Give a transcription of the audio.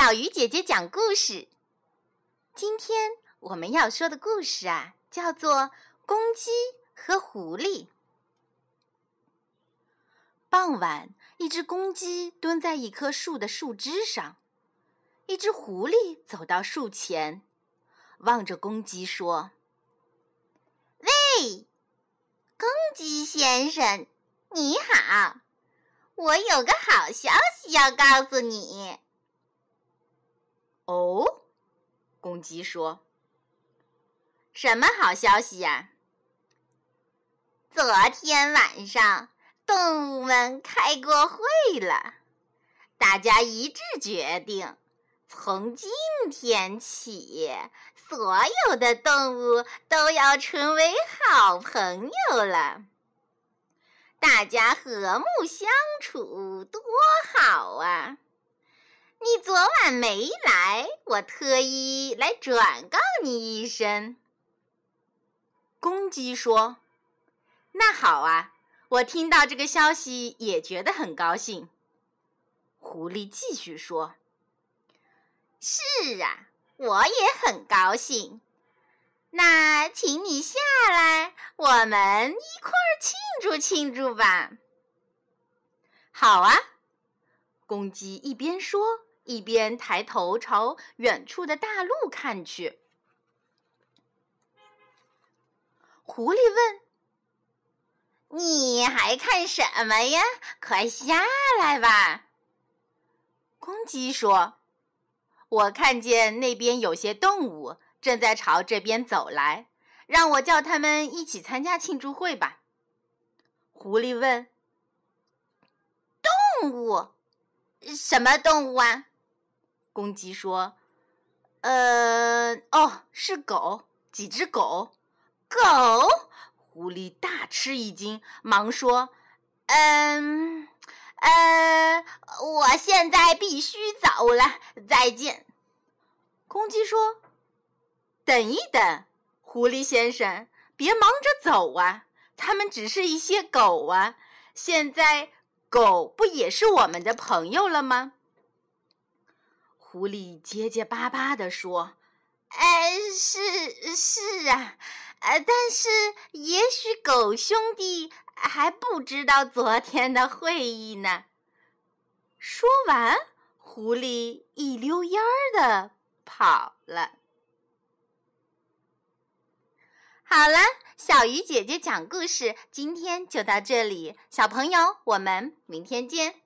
小鱼姐姐讲故事。今天我们要说的故事啊，叫做《公鸡和狐狸》。傍晚，一只公鸡蹲在一棵树的树枝上，一只狐狸走到树前，望着公鸡说：“喂，公鸡先生，你好，我有个好消息要告诉你。”哦，公鸡说：“什么好消息呀？”昨天晚上，动物们开过会了，大家一致决定，从今天起，所有的动物都要成为好朋友了。大家和睦相处，多好啊！你昨晚没来，我特意来转告你一声。公鸡说：“那好啊，我听到这个消息也觉得很高兴。”狐狸继续说：“是啊，我也很高兴。那请你下来，我们一块儿庆祝庆祝吧。”好啊，公鸡一边说。一边抬头朝远处的大路看去，狐狸问：“你还看什么呀？快下来吧！”公鸡说：“我看见那边有些动物正在朝这边走来，让我叫他们一起参加庆祝会吧。”狐狸问：“动物？什么动物啊？”公鸡说：“呃，哦，是狗，几只狗。”狗？狐狸大吃一惊，忙说：“嗯，呃，我现在必须走了，再见。”公鸡说：“等一等，狐狸先生，别忙着走啊！他们只是一些狗啊，现在狗不也是我们的朋友了吗？”狐狸结结巴巴地说：“哎，是是啊，呃，但是也许狗兄弟还不知道昨天的会议呢。”说完，狐狸一溜烟儿的跑了。好了，小鱼姐姐讲故事，今天就到这里，小朋友，我们明天见。